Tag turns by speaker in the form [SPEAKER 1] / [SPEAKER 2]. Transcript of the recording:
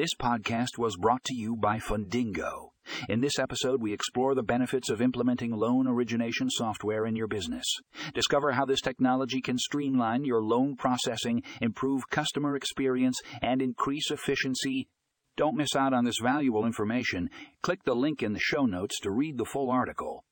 [SPEAKER 1] This podcast was brought to you by Fundingo. In this episode, we explore the benefits of implementing loan origination software in your business. Discover how this technology can streamline your loan processing, improve customer experience, and increase efficiency. Don't miss out on this valuable information. Click the link in the show notes to read the full article.